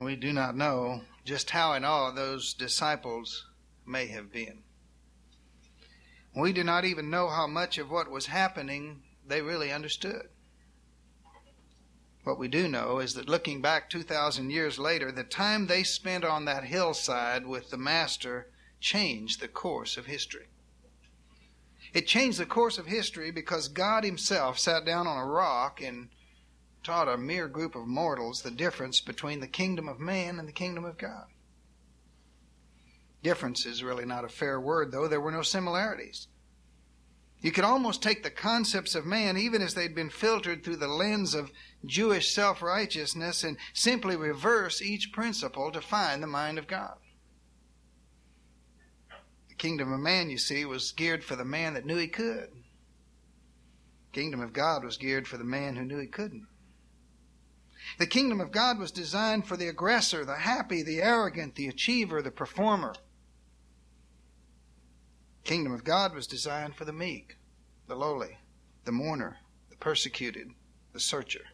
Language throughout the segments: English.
We do not know just how in awe those disciples may have been. We do not even know how much of what was happening they really understood. What we do know is that looking back 2,000 years later, the time they spent on that hillside with the Master changed the course of history. It changed the course of history because God Himself sat down on a rock and taught a mere group of mortals the difference between the kingdom of man and the kingdom of God. Difference is really not a fair word, though. There were no similarities. You could almost take the concepts of man, even as they'd been filtered through the lens of Jewish self righteousness, and simply reverse each principle to find the mind of God. The kingdom of man, you see, was geared for the man that knew he could. The kingdom of God was geared for the man who knew he couldn't. The kingdom of God was designed for the aggressor, the happy, the arrogant, the achiever, the performer The kingdom of God was designed for the meek, the lowly, the mourner, the persecuted, the searcher.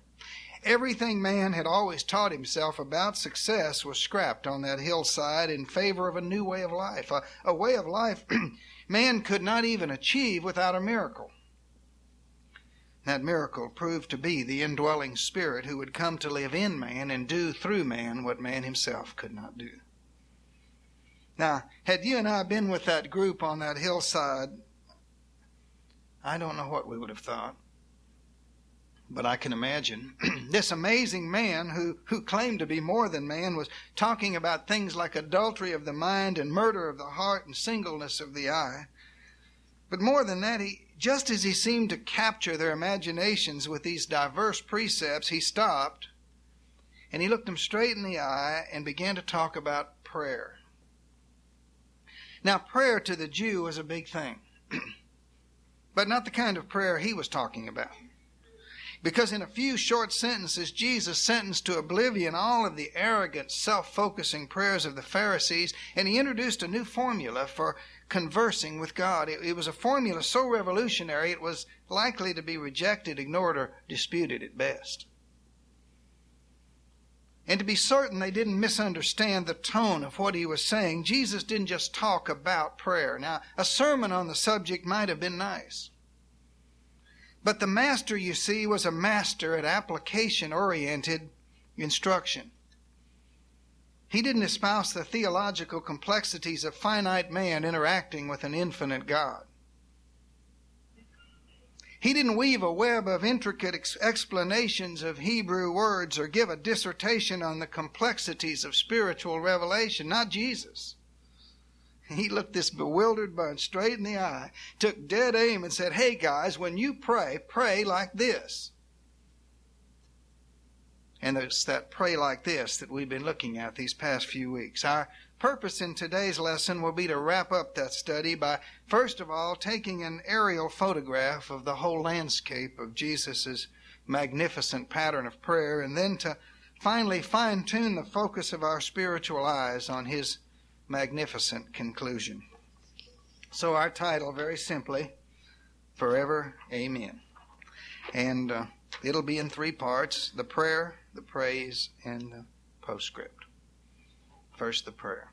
Everything man had always taught himself about success was scrapped on that hillside in favor of a new way of life, a, a way of life man could not even achieve without a miracle. That miracle proved to be the indwelling Spirit who would come to live in man and do through man what man himself could not do. Now, had you and I been with that group on that hillside, I don't know what we would have thought. But I can imagine this amazing man who, who claimed to be more than man was talking about things like adultery of the mind and murder of the heart and singleness of the eye. But more than that, he, just as he seemed to capture their imaginations with these diverse precepts, he stopped and he looked them straight in the eye and began to talk about prayer. Now, prayer to the Jew was a big thing, but not the kind of prayer he was talking about. Because in a few short sentences, Jesus sentenced to oblivion all of the arrogant, self focusing prayers of the Pharisees, and he introduced a new formula for conversing with God. It, it, was a formula so revolutionary it was likely to be rejected, ignored, or disputed at best. And to be certain they didn't misunderstand the tone of what he was saying, Jesus didn't just talk about prayer. Now, a sermon on the subject might have been nice. But the master, you see, was a master at application oriented instruction. He didn't espouse the theological complexities of finite man interacting with an infinite God. He didn't weave a web of intricate ex- explanations of Hebrew words or give a dissertation on the complexities of spiritual revelation. Not Jesus. He looked this bewildered bunch straight in the eye, took dead aim, and said, Hey guys, when you pray, pray like this. And it's that pray like this that we've been looking at these past few weeks. Our purpose in today's lesson will be to wrap up that study by, first of all, taking an aerial photograph of the whole landscape of Jesus' magnificent pattern of prayer, and then to finally fine tune the focus of our spiritual eyes on his magnificent conclusion. So, our title, very simply, Forever Amen. And uh, it'll be in three parts the prayer, the praise, and the postscript. First, the prayer.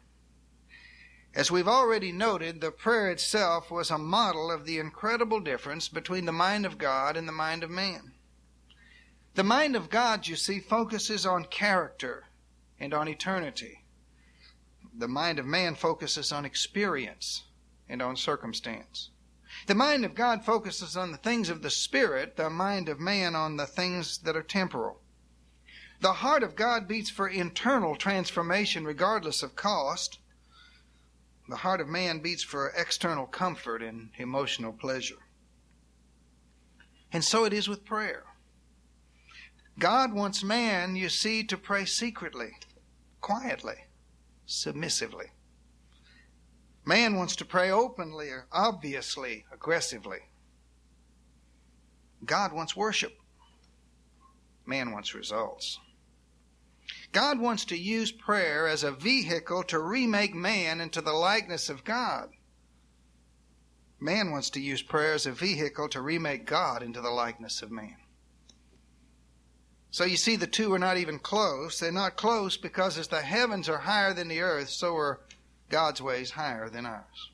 As we've already noted, the prayer itself was a model of the incredible difference between the mind of God and the mind of man. The mind of God, you see, focuses on character and on eternity. The mind of man focuses on experience and on circumstance. The mind of God focuses on the things of the Spirit, the mind of man on the things that are temporal. The heart of God beats for internal transformation regardless of cost. The heart of man beats for external comfort and emotional pleasure. And so it is with prayer. God wants man, you see, to pray secretly, quietly, submissively. Man wants to pray openly, obviously, aggressively. God wants worship. Man wants results. God wants to use prayer as a vehicle to remake man into the likeness of God. Man wants to use prayer as a vehicle to remake God into the likeness of man. So you see, the two are not even close. They're not close because as the heavens are higher than the earth, so are God's ways higher than ours.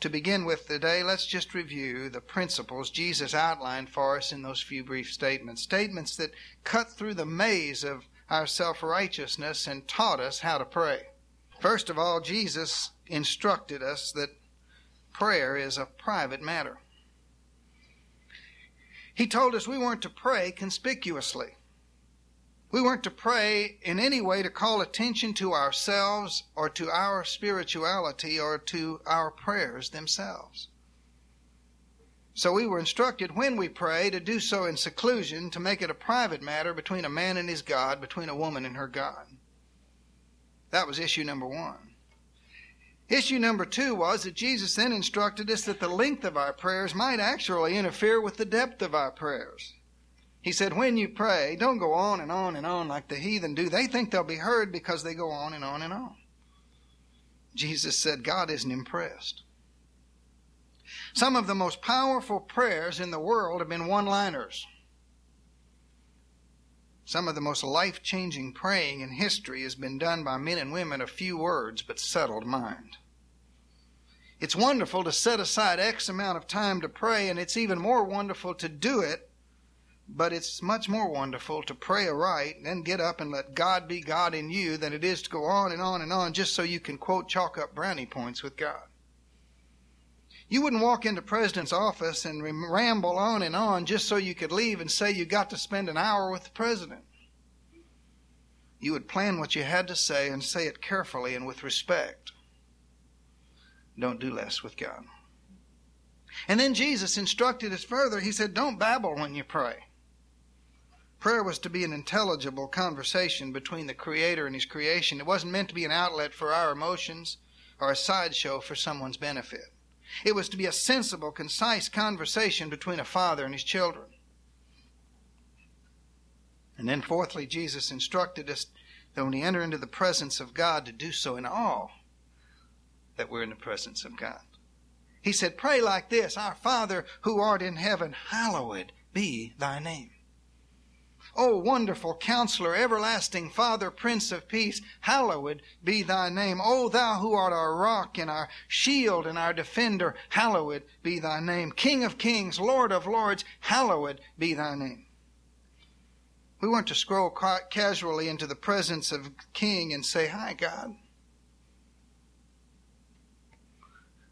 To begin with today, let's just review the principles Jesus outlined for us in those few brief statements. Statements that cut through the maze of our self righteousness and taught us how to pray. First of all, Jesus instructed us that prayer is a private matter. He told us we weren't to pray conspicuously. We weren't to pray in any way to call attention to ourselves or to our spirituality or to our prayers themselves. So we were instructed when we pray to do so in seclusion, to make it a private matter between a man and his God, between a woman and her God. That was issue number one. Issue number two was that Jesus then instructed us that the length of our prayers might actually interfere with the depth of our prayers. He said, when you pray, don't go on and on and on like the heathen do. They think they'll be heard because they go on and on and on. Jesus said, God isn't impressed. Some of the most powerful prayers in the world have been one liners. Some of the most life changing praying in history has been done by men and women of few words but settled mind. It's wonderful to set aside X amount of time to pray, and it's even more wonderful to do it, but it's much more wonderful to pray aright and then get up and let God be God in you than it is to go on and on and on just so you can, quote, chalk up brownie points with God. You wouldn't walk into president's office and ramble on and on just so you could leave and say you got to spend an hour with the president. You would plan what you had to say and say it carefully and with respect. Don't do less with God. And then Jesus instructed us further. He said, Don't babble when you pray. Prayer was to be an intelligible conversation between the Creator and His creation. It wasn't meant to be an outlet for our emotions or a sideshow for someone's benefit. It was to be a sensible, concise conversation between a father and his children. And then, fourthly, Jesus instructed us that when we enter into the presence of God, to do so in awe that we're in the presence of God. He said, Pray like this Our Father who art in heaven, hallowed be thy name. O wonderful counselor, everlasting Father, Prince of Peace, hallowed be thy name. O thou who art our rock and our shield and our defender, hallowed be thy name. King of kings, Lord of lords, hallowed be thy name. We weren't to scroll casually into the presence of King and say, Hi, God.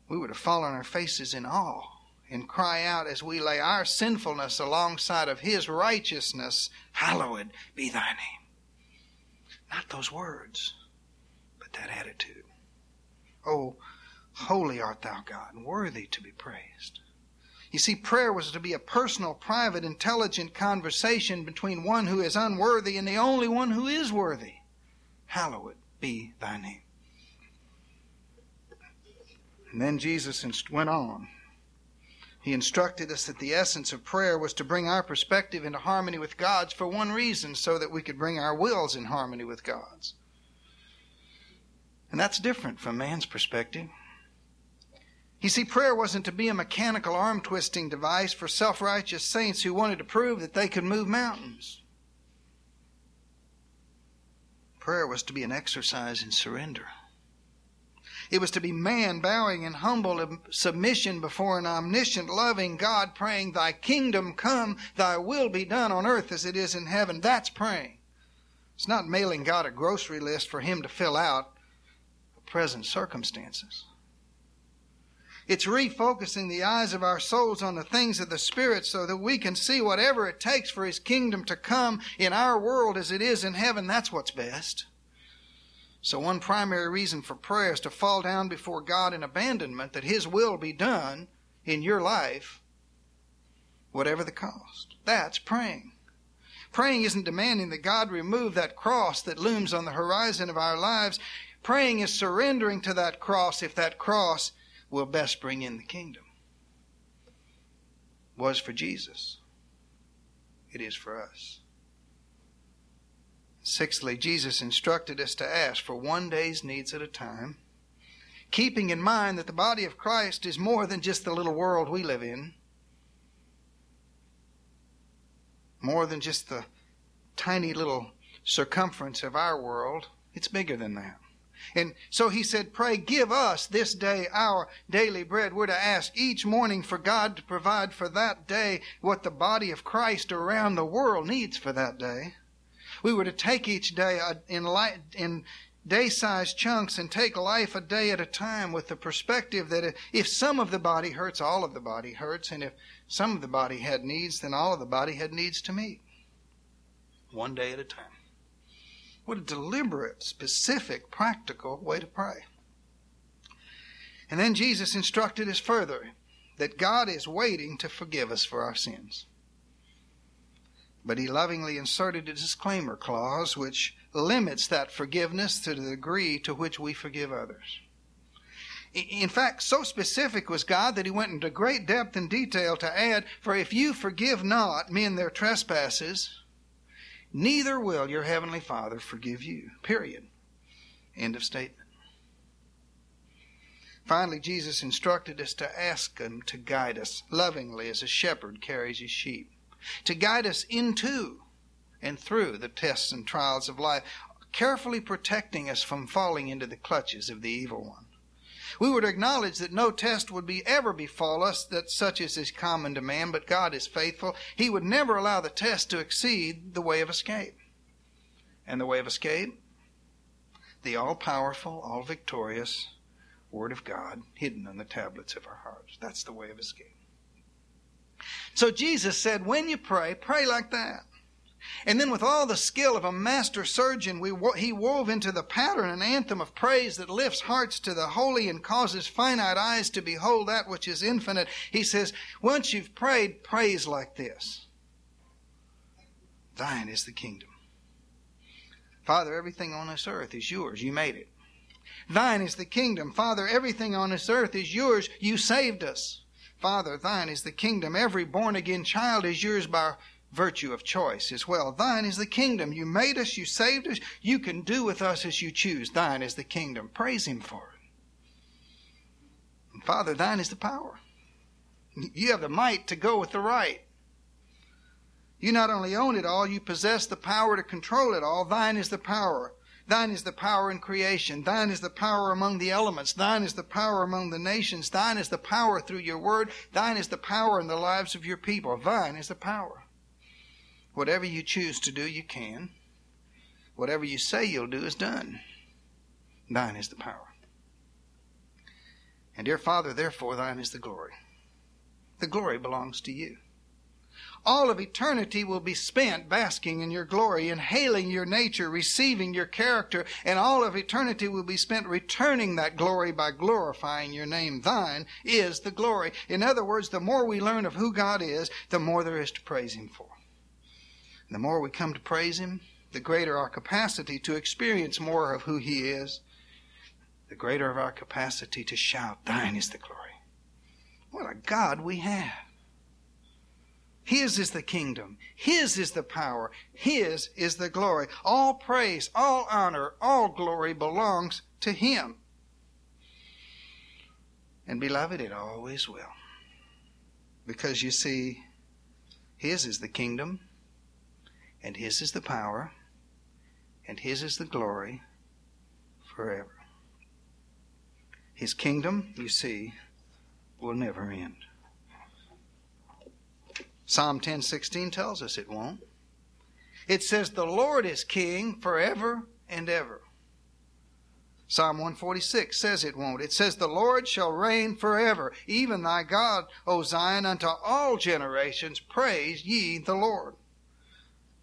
We would to fall on our faces in awe and cry out as we lay our sinfulness alongside of His righteousness, Hallowed be thy name. Not those words, but that attitude. Oh, holy art thou, God, and worthy to be praised. You see, prayer was to be a personal, private, intelligent conversation between one who is unworthy and the only one who is worthy. Hallowed be thy name. And then Jesus went on he instructed us that the essence of prayer was to bring our perspective into harmony with God's for one reason, so that we could bring our wills in harmony with God's. And that's different from man's perspective. You see, prayer wasn't to be a mechanical arm twisting device for self righteous saints who wanted to prove that they could move mountains. Prayer was to be an exercise in surrender. It was to be man bowing in humble submission before an omniscient, loving God, praying, Thy kingdom come, Thy will be done on earth as it is in heaven. That's praying. It's not mailing God a grocery list for Him to fill out present circumstances. It's refocusing the eyes of our souls on the things of the Spirit so that we can see whatever it takes for His kingdom to come in our world as it is in heaven. That's what's best. So, one primary reason for prayer is to fall down before God in abandonment that His will be done in your life, whatever the cost. That's praying. Praying isn't demanding that God remove that cross that looms on the horizon of our lives. Praying is surrendering to that cross if that cross will best bring in the kingdom. Was for Jesus. It is for us. Sixthly, Jesus instructed us to ask for one day's needs at a time, keeping in mind that the body of Christ is more than just the little world we live in. more than just the tiny little circumference of our world. It's bigger than that. And so he said, Pray, give us this day our daily bread. We're to ask each morning for God to provide for that day what the body of Christ around the world needs for that day. We were to take each day in, light, in day sized chunks and take life a day at a time with the perspective that if some of the body hurts, all of the body hurts. And if some of the body had needs, then all of the body had needs to meet. One day at a time. What a deliberate, specific, practical way to pray. And then Jesus instructed us further that God is waiting to forgive us for our sins. But he lovingly inserted a disclaimer clause which limits that forgiveness to the degree to which we forgive others. In fact, so specific was God that he went into great depth and detail to add, For if you forgive not men their trespasses, neither will your heavenly Father forgive you. Period. End of statement. Finally, Jesus instructed us to ask Him to guide us lovingly as a shepherd carries his sheep, to guide us into and through the tests and trials of life, carefully protecting us from falling into the clutches of the evil one. We would acknowledge that no test would be ever befall us that such as is common to man, but God is faithful. He would never allow the test to exceed the way of escape. And the way of escape? The all powerful, all victorious Word of God hidden on the tablets of our hearts. That's the way of escape. So Jesus said, when you pray, pray like that. And then, with all the skill of a master surgeon, we, he wove into the pattern an anthem of praise that lifts hearts to the holy and causes finite eyes to behold that which is infinite. He says, Once you've prayed, praise like this Thine is the kingdom. Father, everything on this earth is yours. You made it. Thine is the kingdom. Father, everything on this earth is yours. You saved us. Father, thine is the kingdom. Every born again child is yours by virtue of choice as well. Thine is the kingdom. You made us, you saved us, you can do with us as you choose. Thine is the kingdom. Praise Him for it. And Father, thine is the power. You have the might to go with the right. You not only own it all, you possess the power to control it all. Thine is the power. Thine is the power in creation. Thine is the power among the elements. Thine is the power among the nations. Thine is the power through your word. Thine is the power in the lives of your people. Thine is the power. Whatever you choose to do, you can. Whatever you say you'll do is done. Thine is the power. And dear Father, therefore, thine is the glory. The glory belongs to you. All of eternity will be spent basking in your glory, inhaling your nature, receiving your character, and all of eternity will be spent returning that glory by glorifying your name. Thine is the glory. In other words, the more we learn of who God is, the more there is to praise Him for. The more we come to praise Him, the greater our capacity to experience more of who He is, the greater of our capacity to shout, Thine is the glory. What a God we have. His is the kingdom. His is the power. His is the glory. All praise, all honor, all glory belongs to Him. And beloved, it always will. Because you see, His is the kingdom, and His is the power, and His is the glory forever. His kingdom, you see, will never end. Psalm 10:16 tells us it won't. It says the Lord is king forever and ever. Psalm 146 says it won't. It says the Lord shall reign forever, even thy God, O Zion, unto all generations praise ye the Lord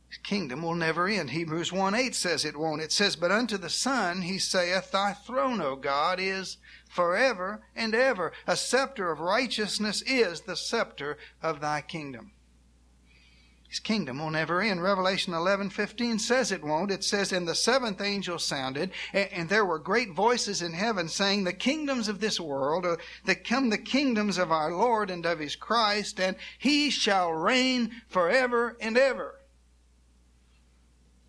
His kingdom will never end. Hebrews 1 8 says it won't. It says, But unto the Son he saith, Thy throne, O God, is forever and ever. A scepter of righteousness is the scepter of thy kingdom. His kingdom will never end. Revelation 11 15 says it won't. It says, And the seventh angel sounded, and, and there were great voices in heaven saying, The kingdoms of this world, uh, that come the kingdoms of our Lord and of his Christ, and he shall reign forever and ever.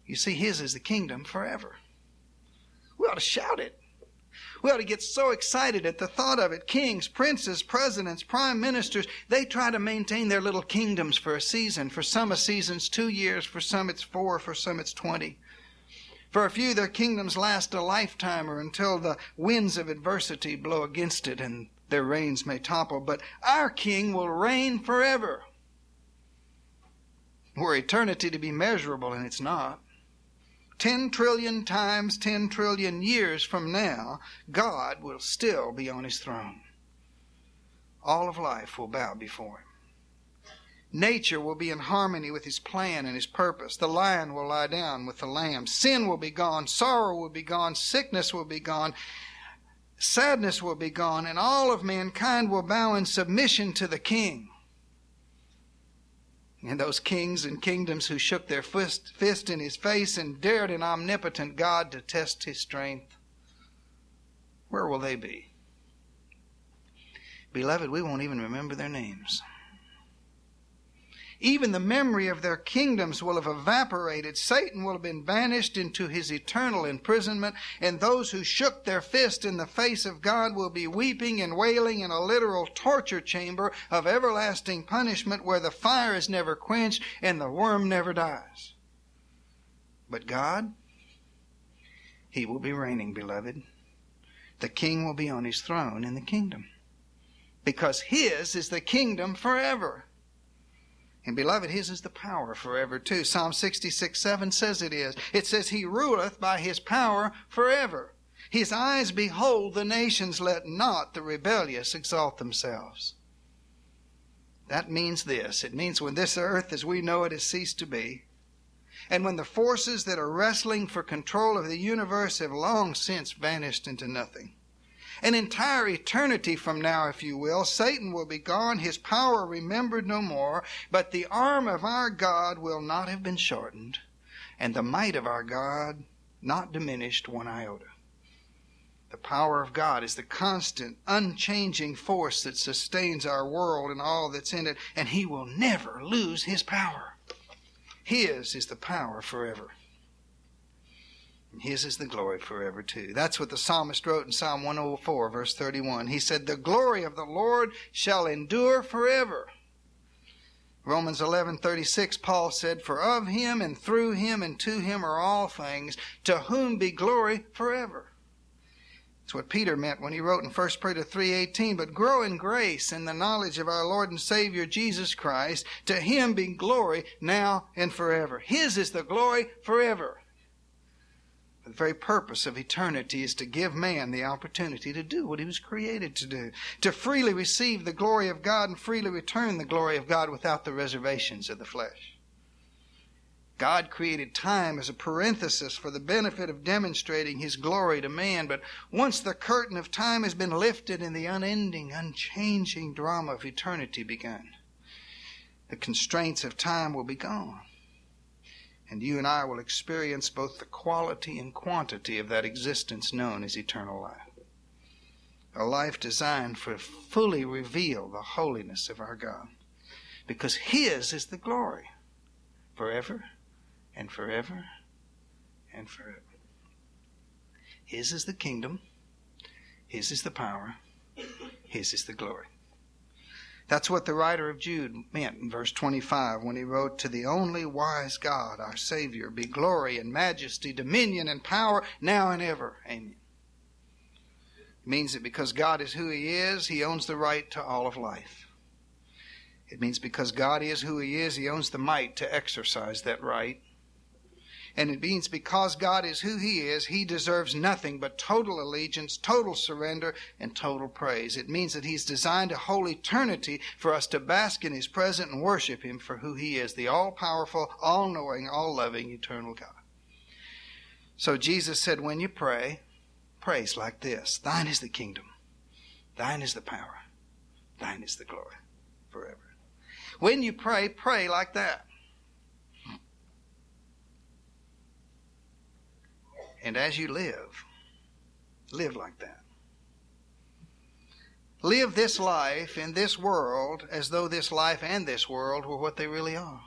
You see, His is the kingdom forever. We ought to shout it. We ought to get so excited at the thought of it. Kings, princes, presidents, prime ministers, they try to maintain their little kingdoms for a season. For some, a season's two years. For some, it's four. For some, it's 20. For a few, their kingdoms last a lifetime or until the winds of adversity blow against it and their reigns may topple. But our king will reign forever. Were eternity to be measurable, and it's not. 10 trillion times 10 trillion years from now, God will still be on his throne. All of life will bow before him. Nature will be in harmony with his plan and his purpose. The lion will lie down with the lamb. Sin will be gone. Sorrow will be gone. Sickness will be gone. Sadness will be gone. And all of mankind will bow in submission to the king. And those kings and kingdoms who shook their fist, fist in his face and dared an omnipotent God to test his strength, where will they be? Beloved, we won't even remember their names. Even the memory of their kingdoms will have evaporated. Satan will have been banished into his eternal imprisonment, and those who shook their fist in the face of God will be weeping and wailing in a literal torture chamber of everlasting punishment where the fire is never quenched and the worm never dies. But God, He will be reigning, beloved. The king will be on his throne in the kingdom because His is the kingdom forever. And beloved, his is the power forever too. Psalm 66 7 says it is. It says, He ruleth by his power forever. His eyes behold the nations, let not the rebellious exalt themselves. That means this. It means when this earth as we know it has ceased to be, and when the forces that are wrestling for control of the universe have long since vanished into nothing, an entire eternity from now, if you will, Satan will be gone, his power remembered no more, but the arm of our God will not have been shortened, and the might of our God not diminished one iota. The power of God is the constant, unchanging force that sustains our world and all that's in it, and He will never lose His power. His is the power forever. And his is the glory forever too. That's what the psalmist wrote in Psalm 104, verse 31. He said, The glory of the Lord shall endure forever. Romans 11:36 Paul said for of him and through him and to him are all things to whom be glory forever. That's what Peter meant when he wrote in 1 Peter 3:18 but grow in grace and the knowledge of our Lord and Savior Jesus Christ to him be glory now and forever. His is the glory forever. The very purpose of eternity is to give man the opportunity to do what he was created to do, to freely receive the glory of God and freely return the glory of God without the reservations of the flesh. God created time as a parenthesis for the benefit of demonstrating His glory to man, but once the curtain of time has been lifted and the unending, unchanging drama of eternity begun, the constraints of time will be gone and you and I will experience both the quality and quantity of that existence known as eternal life. A life designed to fully reveal the holiness of our God. Because His is the glory forever and forever and forever. His is the kingdom, His is the power, His is the glory. That's what the writer of Jude meant in verse 25 when he wrote, To the only wise God, our Savior, be glory and majesty, dominion and power, now and ever. Amen. It means that because God is who He is, He owns the right to all of life. It means because God is who He is, He owns the might to exercise that right. And it means because God is who He is, He deserves nothing but total allegiance, total surrender, and total praise. It means that He's designed a whole eternity for us to bask in His presence and worship Him for who He is the all powerful, all knowing, all loving, eternal God. So Jesus said, when you pray, praise like this Thine is the kingdom, Thine is the power, Thine is the glory forever. When you pray, pray like that. And as you live, live like that. Live this life in this world as though this life and this world were what they really are.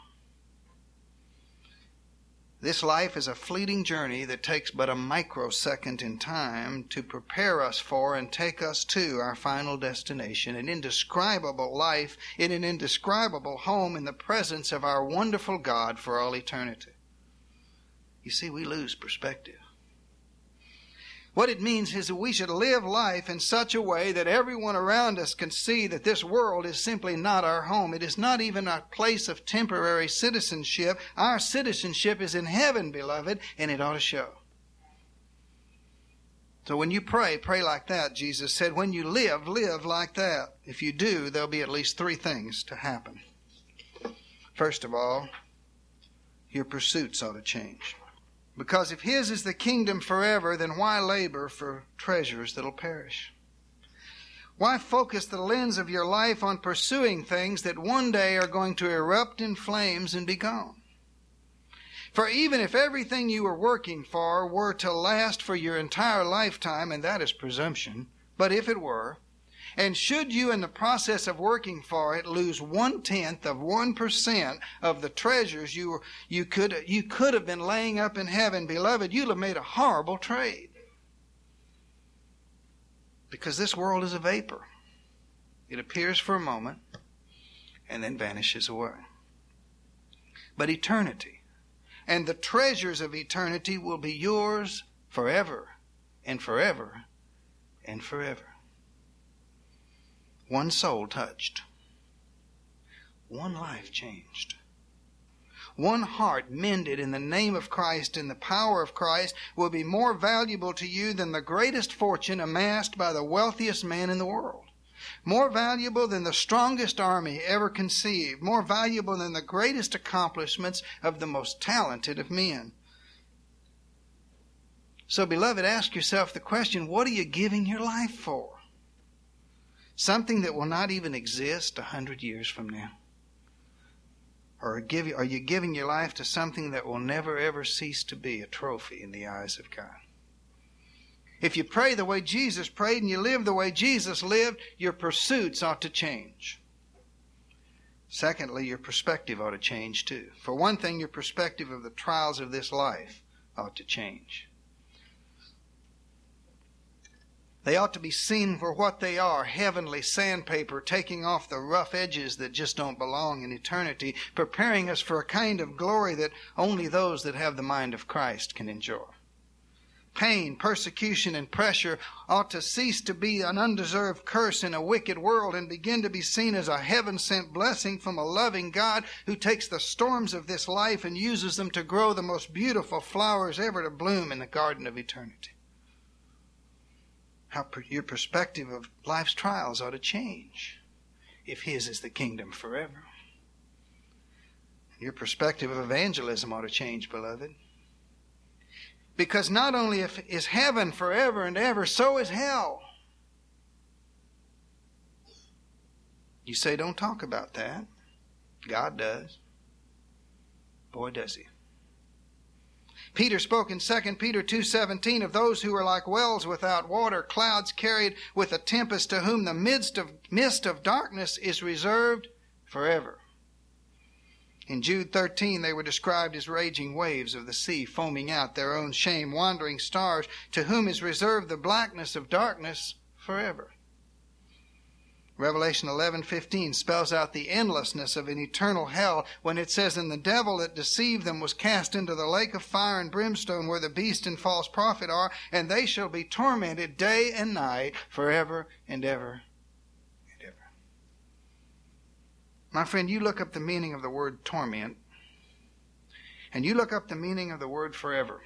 This life is a fleeting journey that takes but a microsecond in time to prepare us for and take us to our final destination, an indescribable life in an indescribable home in the presence of our wonderful God for all eternity. You see, we lose perspective. What it means is that we should live life in such a way that everyone around us can see that this world is simply not our home. It is not even a place of temporary citizenship. Our citizenship is in heaven, beloved, and it ought to show. So when you pray, pray like that, Jesus said. When you live, live like that. If you do, there'll be at least three things to happen. First of all, your pursuits ought to change. Because if His is the kingdom forever, then why labor for treasures that'll perish? Why focus the lens of your life on pursuing things that one day are going to erupt in flames and be gone? For even if everything you were working for were to last for your entire lifetime, and that is presumption, but if it were, and should you, in the process of working for it, lose one tenth of one percent of the treasures you, you, could, you could have been laying up in heaven, beloved, you'll have made a horrible trade. Because this world is a vapor. It appears for a moment and then vanishes away. But eternity and the treasures of eternity will be yours forever and forever and forever one soul touched, one life changed, one heart mended in the name of Christ and the power of Christ will be more valuable to you than the greatest fortune amassed by the wealthiest man in the world. More valuable than the strongest army ever conceived, more valuable than the greatest accomplishments of the most talented of men. So, beloved, ask yourself the question what are you giving your life for? Something that will not even exist a hundred years from now? Or give, are you giving your life to something that will never ever cease to be a trophy in the eyes of God? If you pray the way Jesus prayed and you live the way Jesus lived, your pursuits ought to change. Secondly, your perspective ought to change too. For one thing, your perspective of the trials of this life ought to change. They ought to be seen for what they are heavenly sandpaper, taking off the rough edges that just don't belong in eternity, preparing us for a kind of glory that only those that have the mind of Christ can enjoy. Pain, persecution, and pressure ought to cease to be an undeserved curse in a wicked world and begin to be seen as a heaven sent blessing from a loving God who takes the storms of this life and uses them to grow the most beautiful flowers ever to bloom in the garden of eternity how per, your perspective of life's trials ought to change if His is the kingdom forever. Your perspective of evangelism ought to change, beloved. Because not only if, is heaven forever and ever, so is hell. You say, don't talk about that. God does. Boy, does He. Peter spoke in 2 Peter 2:17 of those who are like wells without water, clouds carried with a tempest to whom the midst of mist of darkness is reserved forever. In Jude 13 they were described as raging waves of the sea foaming out their own shame, wandering stars to whom is reserved the blackness of darkness forever. Revelation 11:15 spells out the endlessness of an eternal hell when it says and the devil that deceived them was cast into the lake of fire and brimstone where the beast and false prophet are and they shall be tormented day and night forever and ever and ever. My friend, you look up the meaning of the word torment and you look up the meaning of the word forever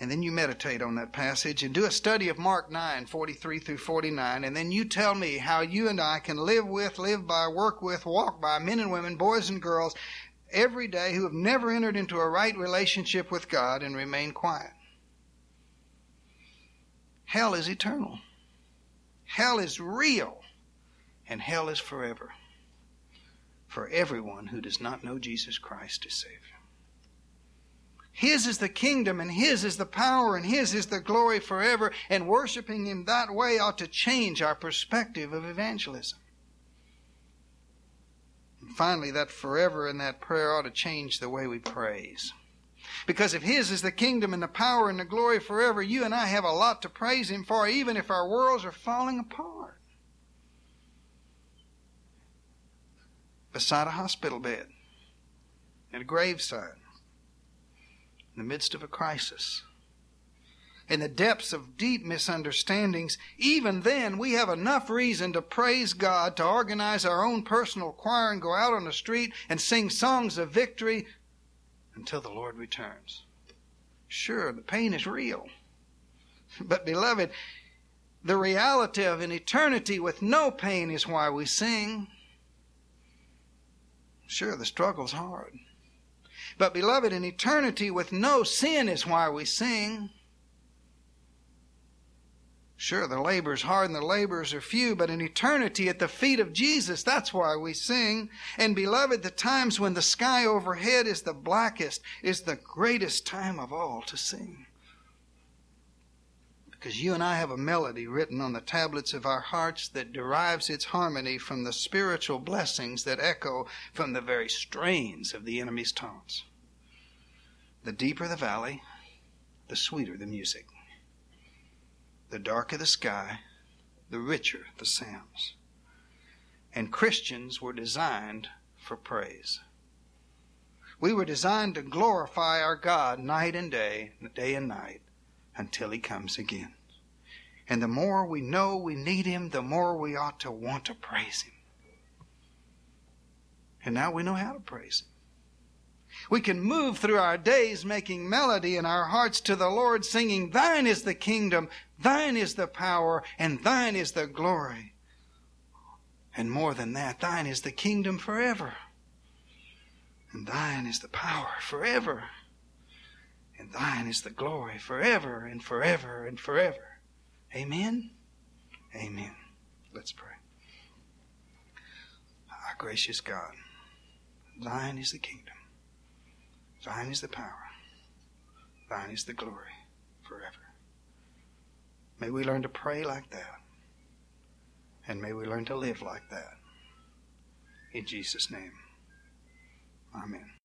and then you meditate on that passage and do a study of Mark 9, 43 through 49, and then you tell me how you and I can live with, live by, work with, walk by men and women, boys and girls, every day who have never entered into a right relationship with God and remain quiet. Hell is eternal. Hell is real. And hell is forever. For everyone who does not know Jesus Christ as Savior. His is the kingdom and His is the power and His is the glory forever. And worshiping Him that way ought to change our perspective of evangelism. And finally, that forever in that prayer ought to change the way we praise. Because if His is the kingdom and the power and the glory forever, you and I have a lot to praise Him for, even if our worlds are falling apart. Beside a hospital bed, at a graveside, in the midst of a crisis, in the depths of deep misunderstandings, even then we have enough reason to praise God, to organize our own personal choir and go out on the street and sing songs of victory until the Lord returns. Sure, the pain is real. But, beloved, the reality of an eternity with no pain is why we sing. Sure, the struggle's hard. But, beloved, in eternity with no sin is why we sing. Sure, the labor's hard and the laborers are few, but in eternity at the feet of Jesus, that's why we sing. And beloved, the times when the sky overhead is the blackest is the greatest time of all to sing. Because you and I have a melody written on the tablets of our hearts that derives its harmony from the spiritual blessings that echo from the very strains of the enemy's taunts. The deeper the valley, the sweeter the music the darker the sky, the richer the sounds. And Christians were designed for praise. We were designed to glorify our God night and day, day and night, until He comes again. And the more we know we need Him, the more we ought to want to praise Him. And now we know how to praise Him. We can move through our days making melody in our hearts to the Lord, singing, Thine is the kingdom, Thine is the power, and Thine is the glory. And more than that, Thine is the kingdom forever. And Thine is the power forever. And Thine is the glory forever and forever and forever. Amen? Amen. Let's pray. Our gracious God, Thine is the kingdom. Thine is the power. Thine is the glory forever. May we learn to pray like that. And may we learn to live like that. In Jesus' name. Amen.